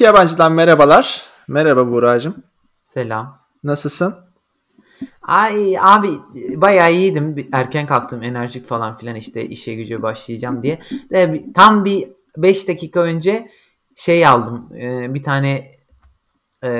İki yabancıdan merhabalar. Merhaba Buğra'cığım. Selam. Nasılsın? Ay abi bayağı iyiydim. Erken kalktım enerjik falan filan işte işe güce başlayacağım diye. De, tam bir 5 dakika önce şey aldım. E, bir tane e,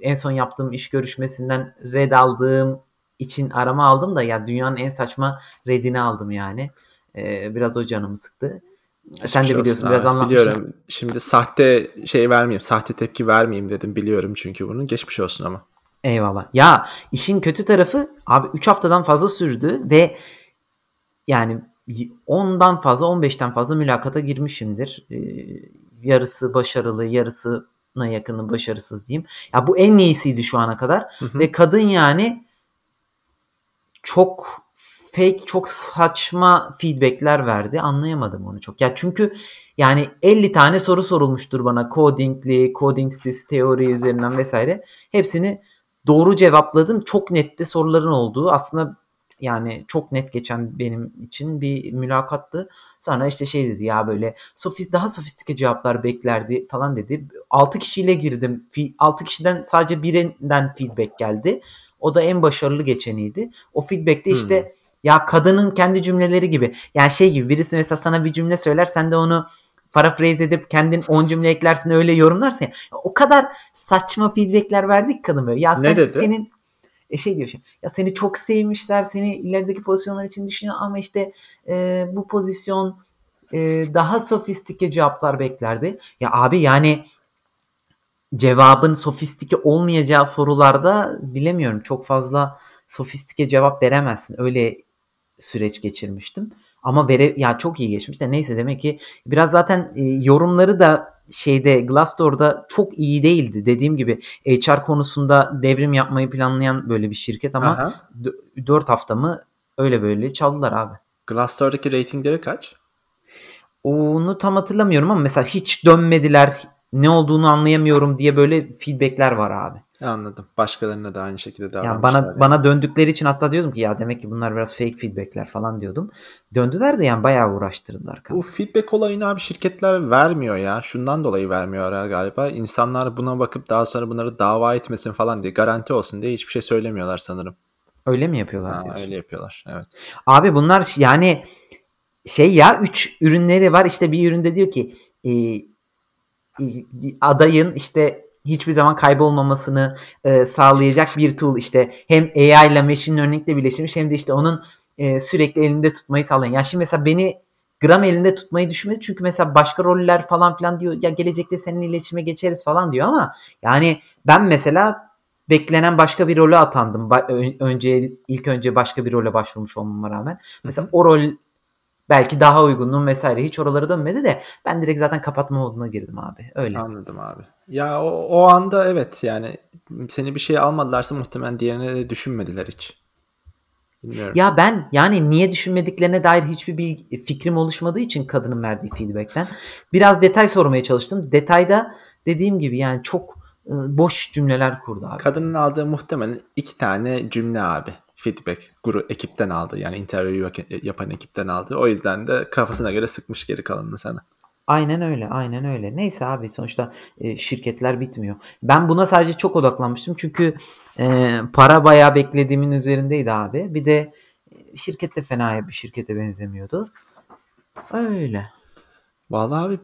en son yaptığım iş görüşmesinden red aldığım için arama aldım da ya dünyanın en saçma redini aldım yani. E, biraz o canımı sıktı. Geçmiş Sen de biliyorsun abi. biraz anlatmışım. Biliyorum. Şimdi sahte şey vermeyeyim. Sahte tepki vermeyeyim dedim. Biliyorum çünkü bunun. Geçmiş olsun ama. Eyvallah. Ya işin kötü tarafı abi 3 haftadan fazla sürdü ve yani 10'dan fazla 15'ten fazla mülakata girmişimdir. Ee, yarısı başarılı, yarısına yakını başarısız diyeyim. Ya bu en iyisiydi şu ana kadar Hı hı. ve kadın yani çok fake, çok saçma feedbackler verdi. Anlayamadım onu çok. Ya çünkü yani 50 tane soru sorulmuştur bana codingli, codingsiz teori üzerinden vesaire. Hepsini doğru cevapladım. Çok nette soruların olduğu aslında yani çok net geçen benim için bir mülakattı. Sonra işte şey dedi ya böyle sofis daha sofistike cevaplar beklerdi falan dedi. 6 kişiyle girdim. 6 kişiden sadece birinden feedback geldi. O da en başarılı geçeniydi. O feedback'te Hmm. Ya kadının kendi cümleleri gibi. Yani şey gibi birisi mesela sana bir cümle söyler sen de onu paraphrase edip kendin 10 cümle eklersin öyle yorumlarsın ya. O kadar saçma feedbackler verdik kadın böyle. Ya Ne sen, dedi? senin e şey diyor şimdi. Ya seni çok sevmişler. Seni ilerideki pozisyonlar için düşünüyor ama işte e, bu pozisyon e, daha sofistike cevaplar beklerdi. Ya abi yani cevabın sofistike olmayacağı sorularda bilemiyorum. Çok fazla sofistike cevap veremezsin. Öyle süreç geçirmiştim. Ama vere ya çok iyi geçmiş de neyse demek ki biraz zaten e, yorumları da şeyde Glassdoor'da çok iyi değildi. Dediğim gibi HR konusunda devrim yapmayı planlayan böyle bir şirket ama Aha. 4 hafta mı öyle böyle çaldılar abi. Glassdoor'daki ratingleri kaç? Onu tam hatırlamıyorum ama mesela hiç dönmediler ne olduğunu anlayamıyorum diye böyle feedbackler var abi. Anladım. Başkalarına da aynı şekilde Yani davranmışlar. bana yani. bana döndükleri için hatta diyordum ki ya demek ki bunlar biraz fake feedbackler falan diyordum. Döndüler de yani bayağı uğraştırdılar. Bu feedback olayını abi şirketler vermiyor ya. Şundan dolayı vermiyorlar galiba. İnsanlar buna bakıp daha sonra bunları dava etmesin falan diye garanti olsun diye hiçbir şey söylemiyorlar sanırım. Öyle mi yapıyorlar Ha, diyorsun? öyle yapıyorlar. Evet. Abi bunlar yani şey ya 3 ürünleri var işte bir üründe diyor ki e, e, adayın işte hiçbir zaman kaybolmamasını e, sağlayacak bir tool işte hem AI ile machine learning ile birleşmiş hem de işte onun e, sürekli elinde tutmayı sağlayan. Ya şimdi mesela beni gram elinde tutmayı düşünmedi çünkü mesela başka roller falan filan diyor ya gelecekte senin iletişime geçeriz falan diyor ama yani ben mesela beklenen başka bir role atandım. Ba- önce ilk önce başka bir role başvurmuş olmama rağmen. Mesela o rol belki daha uygunluğum vesaire hiç oralara dönmedi de ben direkt zaten kapatma moduna girdim abi. Öyle. Anladım abi. Ya o, o anda evet yani seni bir şey almadılarsa muhtemelen diğerini de düşünmediler hiç. Bilmiyorum. Ya ben yani niye düşünmediklerine dair hiçbir bilgi, fikrim oluşmadığı için kadının verdiği feedbackten biraz detay sormaya çalıştım. Detayda dediğim gibi yani çok e, boş cümleler kurdu abi. Kadının aldığı muhtemelen iki tane cümle abi. Feedback guru ekipten aldı. Yani interview yapan ekipten aldı. O yüzden de kafasına göre sıkmış geri kalanını sana. Aynen öyle, aynen öyle. Neyse abi sonuçta e, şirketler bitmiyor. Ben buna sadece çok odaklanmıştım çünkü e, para bayağı beklediğimin üzerindeydi abi. Bir de e, şirket de fena bir şirkete benzemiyordu. Öyle. Vallahi abi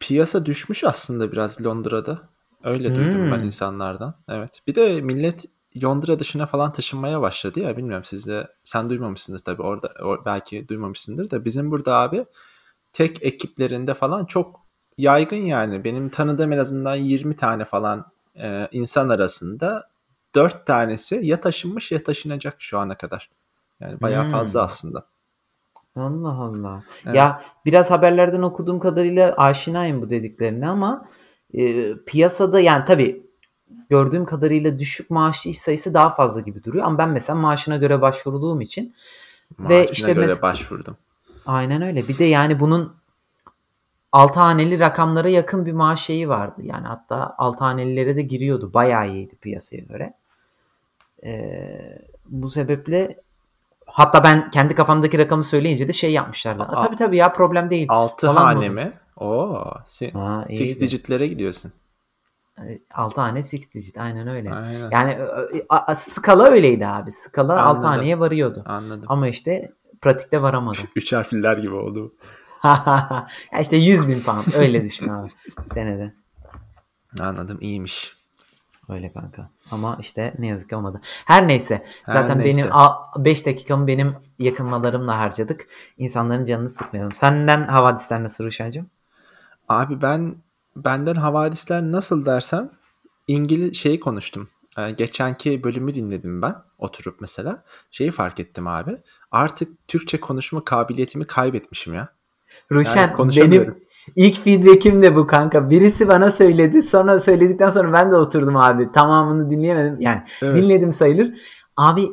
piyasa düşmüş aslında biraz Londra'da. Öyle duydum ben Hmm. insanlardan. Evet. Bir de millet Londra dışına falan taşınmaya başladı ya. Bilmiyorum siz de sen duymamışsındır tabii orada o- belki duymamışsındır da bizim burada abi tek ekiplerinde falan çok yaygın yani. Benim tanıdığım en azından 20 tane falan e, insan arasında 4 tanesi ya taşınmış ya taşınacak şu ana kadar. Yani bayağı Hmm. fazla aslında. Allah Allah. Evet. Ya biraz haberlerden okuduğum kadarıyla aşinayım bu dediklerine ama e, piyasada yani tabii gördüğüm kadarıyla düşük maaşlı iş sayısı daha fazla gibi duruyor. Ama ben mesela maaşına göre başvurduğum için Maaşına işte göre mes- başvurdum. aynen öyle. Bir de yani bunun altı haneli rakamlara yakın bir maaş şeyi vardı. Yani hatta altı hanelilere de giriyordu. Bayağı iyiydi piyasaya göre. Ee, bu sebeple hatta ben kendi kafamdaki rakamı söyleyince de şey yapmışlardı. Aa. Tabii tabii ya problem değil. 6 Falan hane mi? Oo, si- six digitlere gidiyorsun. 6 hane 6 digit aynen öyle. Aynen. Yani a- a- skala öyleydi abi. Skala 6 Anladım. haneye varıyordu. Anladım. Ama işte pratikte varamadı. Üç harfliler gibi oldu. ya işte 100 bin pound öyle düşün abi senede. Anladım. iyiymiş. Öyle kanka. Ama işte ne yazık ki olmadı. Her neyse. Her Zaten neyse. benim 5 dakikamı benim yakınmalarımla harcadık. İnsanların canını sıkmayalım. Senden havadisler nasıl Ruşen'cim? Abi ben benden havadisler nasıl dersem İngiliz şeyi konuştum. Ee, geçenki bölümü dinledim ben oturup mesela. Şeyi fark ettim abi. Artık Türkçe konuşma kabiliyetimi kaybetmişim ya. Ruşen Yani benim ilk feedback'im de bu kanka. Birisi bana söyledi. Sonra söyledikten sonra ben de oturdum abi. Tamamını dinleyemedim. Yani Evet. dinledim sayılır. Abi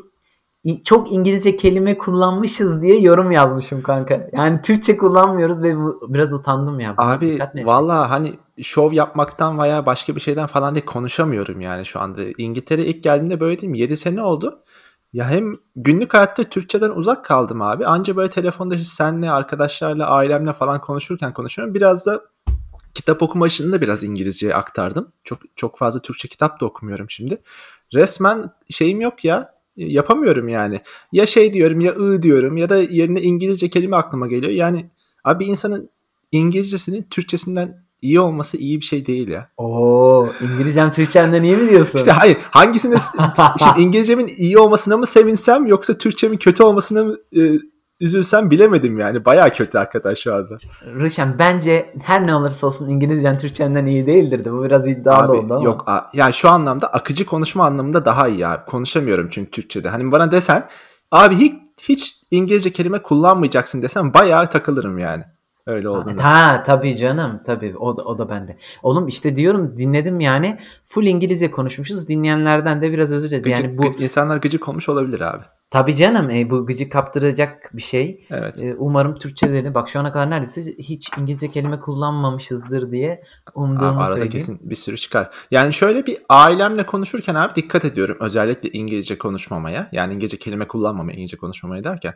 çok İngilizce kelime kullanmışız diye yorum yazmışım kanka. Yani Türkçe kullanmıyoruz ve bu, biraz utandım ya. Abi valla hani şov yapmaktan veya başka bir şeyden falan diye konuşamıyorum yani şu anda. İngiltere ilk geldiğimde böyle değil mi? 7 sene oldu. Ya hem günlük hayatta Türkçeden uzak kaldım abi. Anca böyle telefonda işte senle, arkadaşlarla, ailemle falan konuşurken konuşuyorum. Biraz da kitap okuma işini de biraz İngilizceye aktardım. Çok çok fazla Türkçe kitap da okumuyorum şimdi. Resmen şeyim yok ya. Yapamıyorum yani. Ya şey diyorum ya ı diyorum ya da yerine İngilizce kelime aklıma geliyor. Yani abi insanın İngilizcesinin Türkçesinden iyi olması iyi bir şey değil ya. Oo, İngilizcem Türkçemden iyi mi diyorsun? İşte hayır hangisine şimdi İngilizcemin iyi olmasına mı sevinsem yoksa Türkçemin kötü olmasına mı e, üzülsem bilemedim yani. Baya kötü hakikaten şu anda. Ruşen bence her ne olursa olsun İngilizcen Türkçenden iyi değildir de bu biraz iddialı Abi, oldu ama. yok a- yani şu anlamda akıcı konuşma anlamında daha iyi abi. Konuşamıyorum çünkü Türkçe'de. Hani bana desen abi hiç, hiç İngilizce kelime kullanmayacaksın desen bayağı takılırım yani. Öyle olduğunda. Ha tabii canım tabii o da, o da bende. Oğlum işte diyorum dinledim yani full İngilizce konuşmuşuz. Dinleyenlerden de biraz özür dileriz. Gıcık, Yani bu gı- insanlar gıcık olmuş olabilir abi. tabii canım e, bu gıcı kaptıracak bir şey. Evet. E, umarım Türkçeleri bak şu ana kadar neredeyse hiç İngilizce kelime kullanmamışızdır diye umduğumu Abi arada söyleyeyim. kesin bir sürü çıkar. Yani şöyle bir ailemle konuşurken abi dikkat ediyorum. Özellikle İngilizce konuşmamaya. Yani İngilizce kelime kullanmamaya, İngilizce konuşmamaya derken.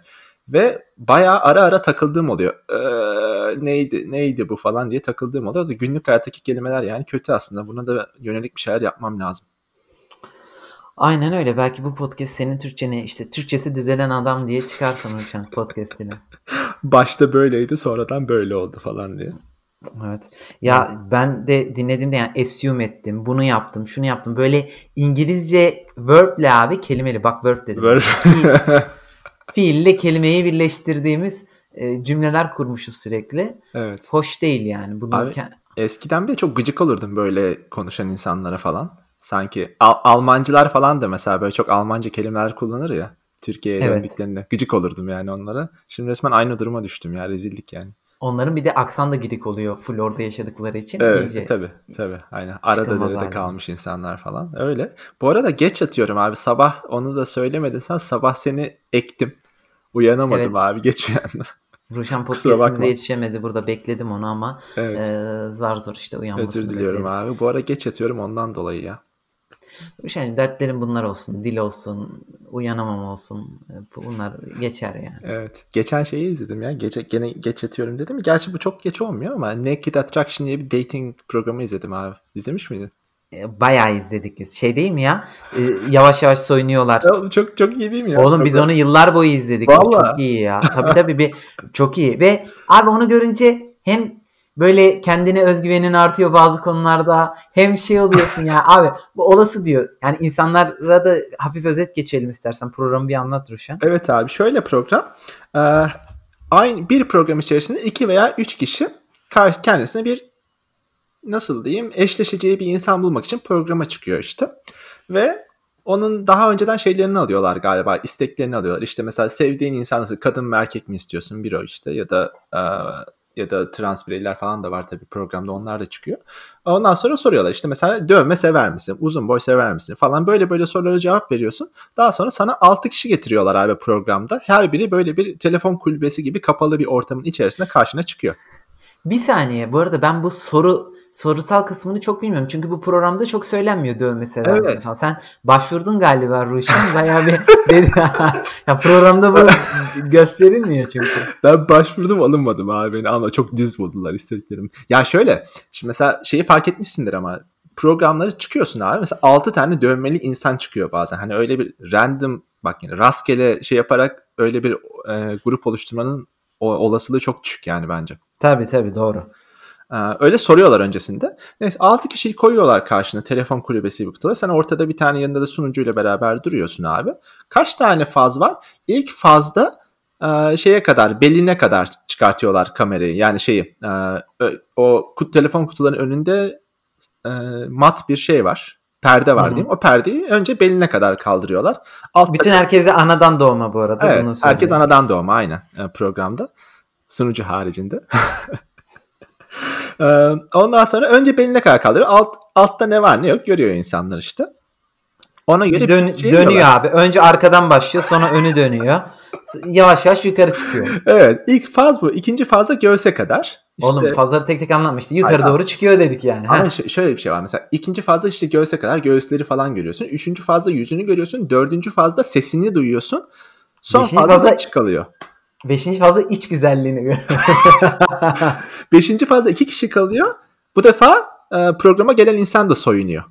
Ve bayağı ara ara takıldığım oluyor. Ee, neydi neydi bu falan diye takıldığım oluyor. Da günlük hayattaki kelimeler yani kötü aslında. Buna da yönelik bir şeyler yapmam lazım. Aynen öyle. Belki bu podcast senin Türkçeni işte Türkçesi düzelen adam diye çıkarsın Ruşen podcast'ine. Başta böyleydi sonradan böyle oldu falan diye. Evet. Ya ben de dinlediğimde yani assume ettim. Bunu yaptım, şunu yaptım. Böyle İngilizce verb'le abi kelimeli. Bak verb dedim. Fiil- Fiille kelimeyi birleştirdiğimiz e, cümleler kurmuşuz sürekli. evet. Hoş değil yani. Bunu Abi, ke- Eskiden bile çok gıcık olurdum böyle konuşan insanlara falan. Sanki Al- Almancılar falan da mesela böyle çok Almanca kelimeler kullanır ya. Türkiye'ye Evet. döndüklerinde. Gıcık olurdum yani onlara. Şimdi resmen aynı duruma düştüm ya rezillik yani. Onların bir de aksan da gidik oluyor full orada yaşadıkları için. Evet iyice. tabii tabii aynen. Arada derede kalmış insanlar falan öyle. Bu arada geç yatıyorum abi sabah onu da söylemedin sen sabah seni ektim. Uyanamadım Evet. abi geç uyandım. Ruşen podcast'inde yetişemedi. Burada bekledim onu ama Evet. e, zar zor işte uyanmasını Özür diliyorum bekledim. abi. Bu ara geç yatıyorum ondan dolayı ya. Ruşen dertlerim bunlar olsun. Dil olsun, uyanamam olsun. E, Bunlar geçer yani. Evet. Geçen şeyi izledim ya. Gece gene geç yatıyorum dedim. Gerçi bu çok geç olmuyor ama Naked Attraction diye bir dating programı izledim abi. İzlemiş miydin? E, Bayağı izledik biz. Şey değil mi ya? E, yavaş yavaş soyunuyorlar. Ya, çok çok iyi değil mi ya? Oğlum biz onu yıllar boyu izledik. Vallahi. çok iyi ya. Tabii tabii bir çok iyi. Ve abi onu görünce hem böyle kendine özgüvenin artıyor bazı konularda hem şey oluyorsun ya abi bu olası diyor. Yani insanlara da hafif özet geçelim istersen. Programı bir anlat Ruşen. Evet abi şöyle program. Ee, aynı bir program içerisinde iki veya üç kişi karşı kendisine bir nasıl diyeyim eşleşeceği bir insan bulmak için programa çıkıyor işte. Ve onun daha önceden şeylerini alıyorlar galiba isteklerini alıyorlar. İşte mesela sevdiğin insan nasıl kadın mı erkek mi istiyorsun bir o işte ya da e, ya da trans bireyler falan da var tabii programda onlar da çıkıyor. Ondan sonra soruyorlar işte mesela dövme sever misin? Uzun boy sever misin? Falan böyle böyle sorulara cevap veriyorsun. Daha sonra sana 6 kişi getiriyorlar abi programda. Her biri böyle bir telefon kulübesi gibi kapalı bir ortamın içerisinde karşına çıkıyor. Bir saniye. Bu arada ben bu soru sorusal kısmını çok bilmiyorum. Çünkü bu programda çok söylenmiyor dövme sever Evet. falan. Sen başvurdun galiba Ruşen. Bayağı bir dedi. ya programda bu gösterilmiyor çünkü. Ben başvurdum alınmadım abi beni ama çok düz buldular istediklerim. Ya şöyle şimdi mesela şeyi fark etmişsindir ama programları çıkıyorsun abi. Mesela 6 tane dövmeli insan çıkıyor bazen. Hani öyle bir random bak yine rastgele şey yaparak öyle bir e, grup oluşturmanın o, olasılığı çok düşük yani bence. Tabii tabii doğru. Ee, öyle soruyorlar öncesinde. Neyse 6 kişiyi koyuyorlar karşına telefon kulübesi kutuda. Sen ortada bir tane yanında da sunucuyla beraber duruyorsun abi. Kaç tane faz var? İlk fazda e, şeye kadar beline kadar çıkartıyorlar kamerayı. Yani şeyi e, o kut, telefon kutularının önünde e, mat bir şey var. Perde var diyeyim. O perdeyi önce beline kadar kaldırıyorlar. Altta Bütün herkese anadan doğma bu arada. Evet, herkes anadan doğma aynen e, programda. Sunucu haricinde. Ee, Ondan sonra önce beline kadar kaldırıyor. Alt, altta ne var ne yok görüyor insanlar işte. Ona göre Dön- şey dönüyor diyorlar. abi. Önce arkadan başlıyor sonra önü dönüyor. Yavaş yavaş yukarı çıkıyor. Evet ilk faz bu. İkinci fazda göğse kadar. İşte, Oğlum fazları tek tek anlatmıştı. Yukarı Aynen. doğru çıkıyor dedik yani. Ha. ama ş- şöyle bir şey var mesela ikinci fazda işte göğse kadar göğüsleri falan görüyorsun. Üçüncü fazda yüzünü görüyorsun. Dördüncü fazda sesini duyuyorsun. Son Beşinci fazda fazda- iç kalıyor. Beşinci fazla iç güzelliğini gör. Beşinci fazda iki kişi kalıyor. Bu defa e, programa gelen insan da soyunuyor.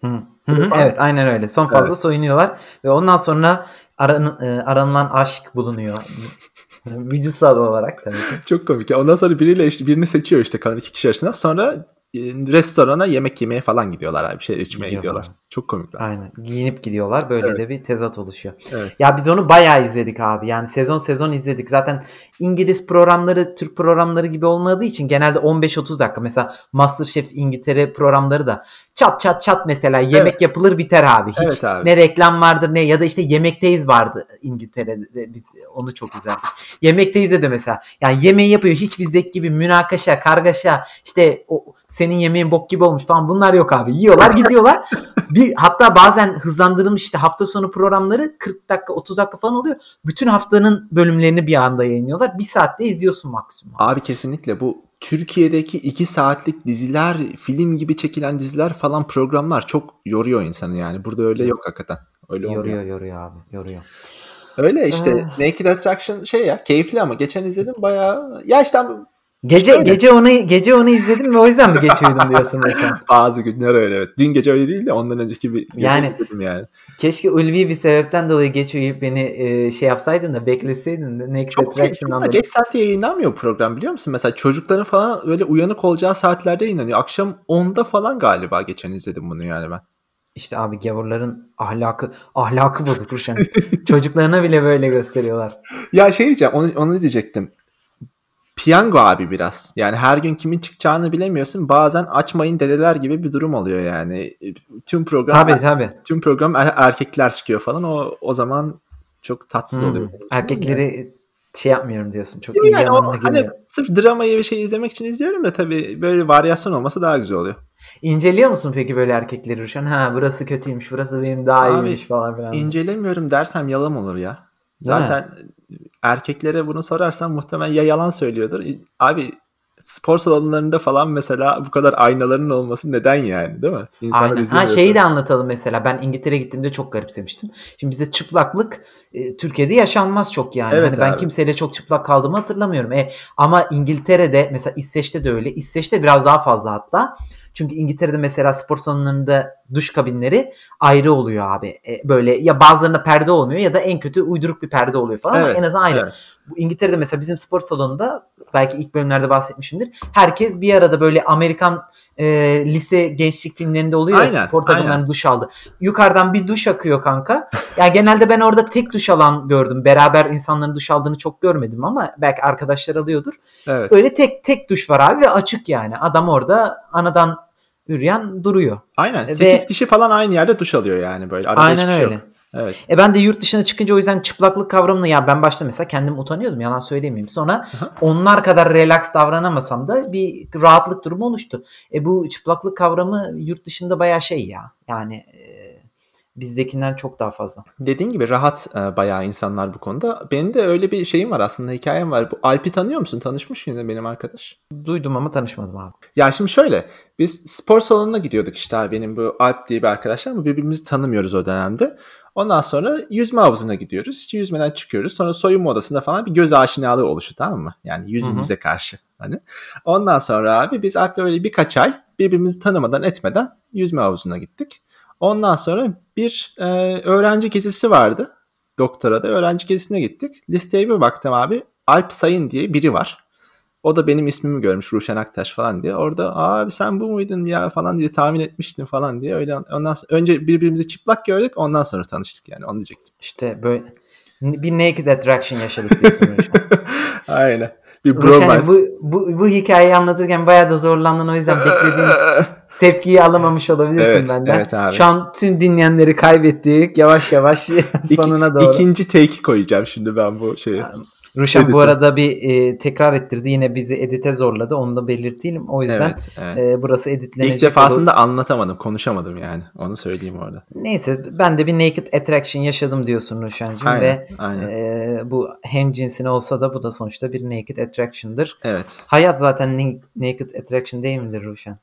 Hı. Hı hı, evet aynen öyle. Son fazla Evet. soyunuyorlar ve ondan sonra aran, e, aranılan aşk bulunuyor. Vücutsal olarak tabii ki. Çok komik. ya. Ondan sonra biriyle işte, birini seçiyor işte kalan iki kişi arasında. Sonra restorana yemek yemeye falan gidiyorlar abi. Bir şeyler içmeye Gidiyorlar. gidiyorlar. Çok komikler. Aynen. Giyinip gidiyorlar. Böyle Evet. de bir tezat oluşuyor. Evet. Ya biz onu bayağı izledik abi. Yani sezon sezon izledik. Zaten İngiliz programları Türk programları gibi olmadığı için genelde 15-30 dakika. Mesela Masterchef İngiltere programları da çat çat çat mesela yemek yapılır biter abi. Hiç Evet abi. ne reklam vardır ne ya da işte yemekteyiz vardı İngiltere'de. Biz onu çok izlerdik. Yemekteyiz de, de mesela. Yani yemeği yapıyor. Hiç bizdeki gibi münakaşa, kargaşa işte o senin yemeğin bok gibi olmuş falan bunlar yok abi. Yiyorlar gidiyorlar. bir hatta bazen hızlandırılmış işte hafta sonu programları 40 dakika 30 dakika falan oluyor. Bütün haftanın bölümlerini bir anda yayınlıyorlar. Bir saatte izliyorsun maksimum. Abi kesinlikle bu Türkiye'deki iki saatlik diziler, film gibi çekilen diziler falan programlar çok yoruyor insanı yani. Burada öyle yok hakikaten. Öyle olmuyor. Yoruyor yoruyor abi yoruyor. Öyle işte Ah. Naked Attraction şey ya keyifli ama geçen izledim bayağı ya işte Gece Şöyle. gece onu gece onu izledim ve o yüzden mi geç uyudum diyorsun Başan? bazı günler öyle evet. Dün gece öyle değil de ondan önceki bir gece Yani- izledim yani. Keşke ulvi bir sebepten dolayı geç uyuyup beni e, şey yapsaydın da bekleseydin de Naked Çok, Attraction'dan da dolayı. geç saatte yayınlanmıyor program biliyor musun? Mesela çocukların falan öyle uyanık olacağı saatlerde yayınlanıyor. Akşam 10'da falan galiba geçen izledim bunu yani ben. İşte abi gavurların ahlakı ahlakı bozuk Ruşen. Çocuklarına bile böyle gösteriyorlar. Ya şey diyeceğim onu, onu diyecektim. Piyango abi biraz. Yani her gün kimin çıkacağını bilemiyorsun. Bazen açmayın dedeler gibi bir durum oluyor yani. Tüm program Tabii tabii. tüm program er- erkekler çıkıyor falan. O o zaman çok tatsız Hmm. oluyor. Erkekleri şey yapmıyorum diyorsun. Çok Yani, iyi yani o, hani sırf dramayı bir şey izlemek için izliyorum da tabii böyle varyasyon olması daha güzel oluyor. İnceliyor musun peki böyle erkekleri Ruşen? Ha burası kötüymüş, burası benim daha Abi, iyiymiş falan filan. İncelemiyorum dersem yalan olur ya. Zaten erkeklere bunu sorarsan muhtemelen ya yalan söylüyordur. Abi spor salonlarında falan mesela bu kadar aynaların olması neden yani değil mi? İnsanlar Aynen. Ha şeyi de anlatalım mesela. Ben İngiltere'ye gittiğimde çok garipsemiştim. Şimdi bize çıplaklık e, Türkiye'de yaşanmaz çok yani. Evet hani ben abi. kimseyle çok çıplak kaldığımı hatırlamıyorum. E, ama İngiltere'de mesela İsveç'te de öyle. İsveç'te biraz daha fazla hatta. Çünkü İngiltere'de mesela spor salonlarında duş kabinleri ayrı oluyor abi. E, böyle ya bazılarında perde olmuyor ya da en kötü uyduruk bir perde oluyor falan Evet, ama en azından ayrı. evet. Bu İngiltere'de mesela bizim spor salonunda belki ilk bölümlerde bahsetmişimdir. Herkes bir arada böyle Amerikan e, lise gençlik filmlerinde oluyor ya Aynen, spor takımlarının duş aldı. Yukarıdan bir duş akıyor kanka. Ya genelde ben orada tek duş alan gördüm. Beraber insanların duş aldığını çok görmedim ama belki arkadaşlar alıyordur. Evet. Böyle tek tek duş var abi ve açık yani. Adam orada anadan üreyen duruyor. Aynen. Ve- 8 kişi falan aynı yerde duş alıyor yani böyle. Arada Aynen hiçbir şey öyle. yok. Evet. E ben de yurt dışına çıkınca o yüzden çıplaklık kavramını ya ben başta mesela kendim utanıyordum yalan söylemeyeyim. Sonra Aha. onlar kadar relax davranamamasam da bir rahatlık durumu oluştu. E bu çıplaklık kavramı yurt dışında bayağı şey ya. Yani e, bizdekinden çok daha fazla. Dediğin gibi rahat e, bayağı insanlar bu konuda. Benim de öyle bir şeyim var aslında hikayem var. Bu Alp'i tanıyor musun? Tanışmış mıydın benim arkadaş? Duydum ama tanışmadım abi. Ya şimdi şöyle biz spor salonuna gidiyorduk işte abi benim bu Alp diye bir arkadaşlar ama birbirimizi tanımıyoruz o dönemde. Ondan sonra yüzme havuzuna gidiyoruz. İşte yüzmeden çıkıyoruz. Sonra soyunma odasında falan bir göz aşinalığı oluştu tamam mı? Yani yüzümüze karşı hani. Ondan sonra abi biz Alp'le böyle birkaç ay birbirimizi tanımadan etmeden yüzme havuzuna gittik. Ondan sonra bir e, öğrenci gezisi vardı. Doktora da öğrenci gezisine gittik. Listeye bir baktım abi. Alp Sayın diye biri var. O da benim ismimi görmüş Ruşen Aktaş falan diye. Orada abi sen bu muydun ya falan diye tahmin etmiştin falan diye. Öyle ondan sonra, önce birbirimizi çıplak gördük ondan sonra tanıştık yani onu diyecektim. İşte böyle bir naked attraction yaşadık diyorsun. Aynen. Bir bromance. bu, bu, bu hikayeyi anlatırken bayağı da zorlandın o yüzden beklediğim tepkiyi alamamış olabilirsin Evet, benden. evet abi. Şu an tüm dinleyenleri kaybettik. Yavaş yavaş sonuna doğru. İkinci take'i koyacağım şimdi ben bu şeyi. Ruşen bu Edit'e. arada bir e, tekrar ettirdi. Yine bizi edite zorladı. Onu da belirtelim. O yüzden Evet, evet. e, burası editlenecek. İlk defasında anlatamadım, konuşamadım yani. Onu söyleyeyim orada. Neyse ben de bir naked attraction yaşadım diyorsun Ruşen'cim Aynen, ve aynen. e, bu hem cinsine olsa da bu da sonuçta bir naked attraction'dır. Evet. Hayat zaten naked attraction değil midir Ruşen?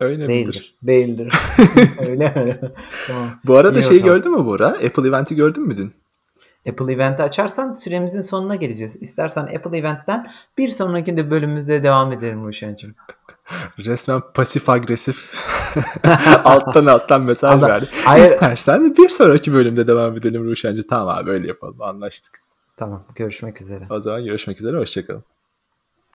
Öyle midir? Değildir. Değildir. Öyle mi? tamam. Bu arada İyi şeyi bakalım. gördün mü Bora? Apple Event'i gördün mü dün? Apple Event'i açarsan süremizin sonuna geleceğiz. İstersen Apple Event'ten bir sonraki bölümümüzde devam edelim Ruşen'cim. Resmen pasif agresif alttan alttan mesaj verdi. Hayır. İstersen bir sonraki bölümde devam edelim Ruşenci. Tamam abi öyle yapalım anlaştık. Tamam görüşmek üzere. O zaman görüşmek üzere hoşçakalın.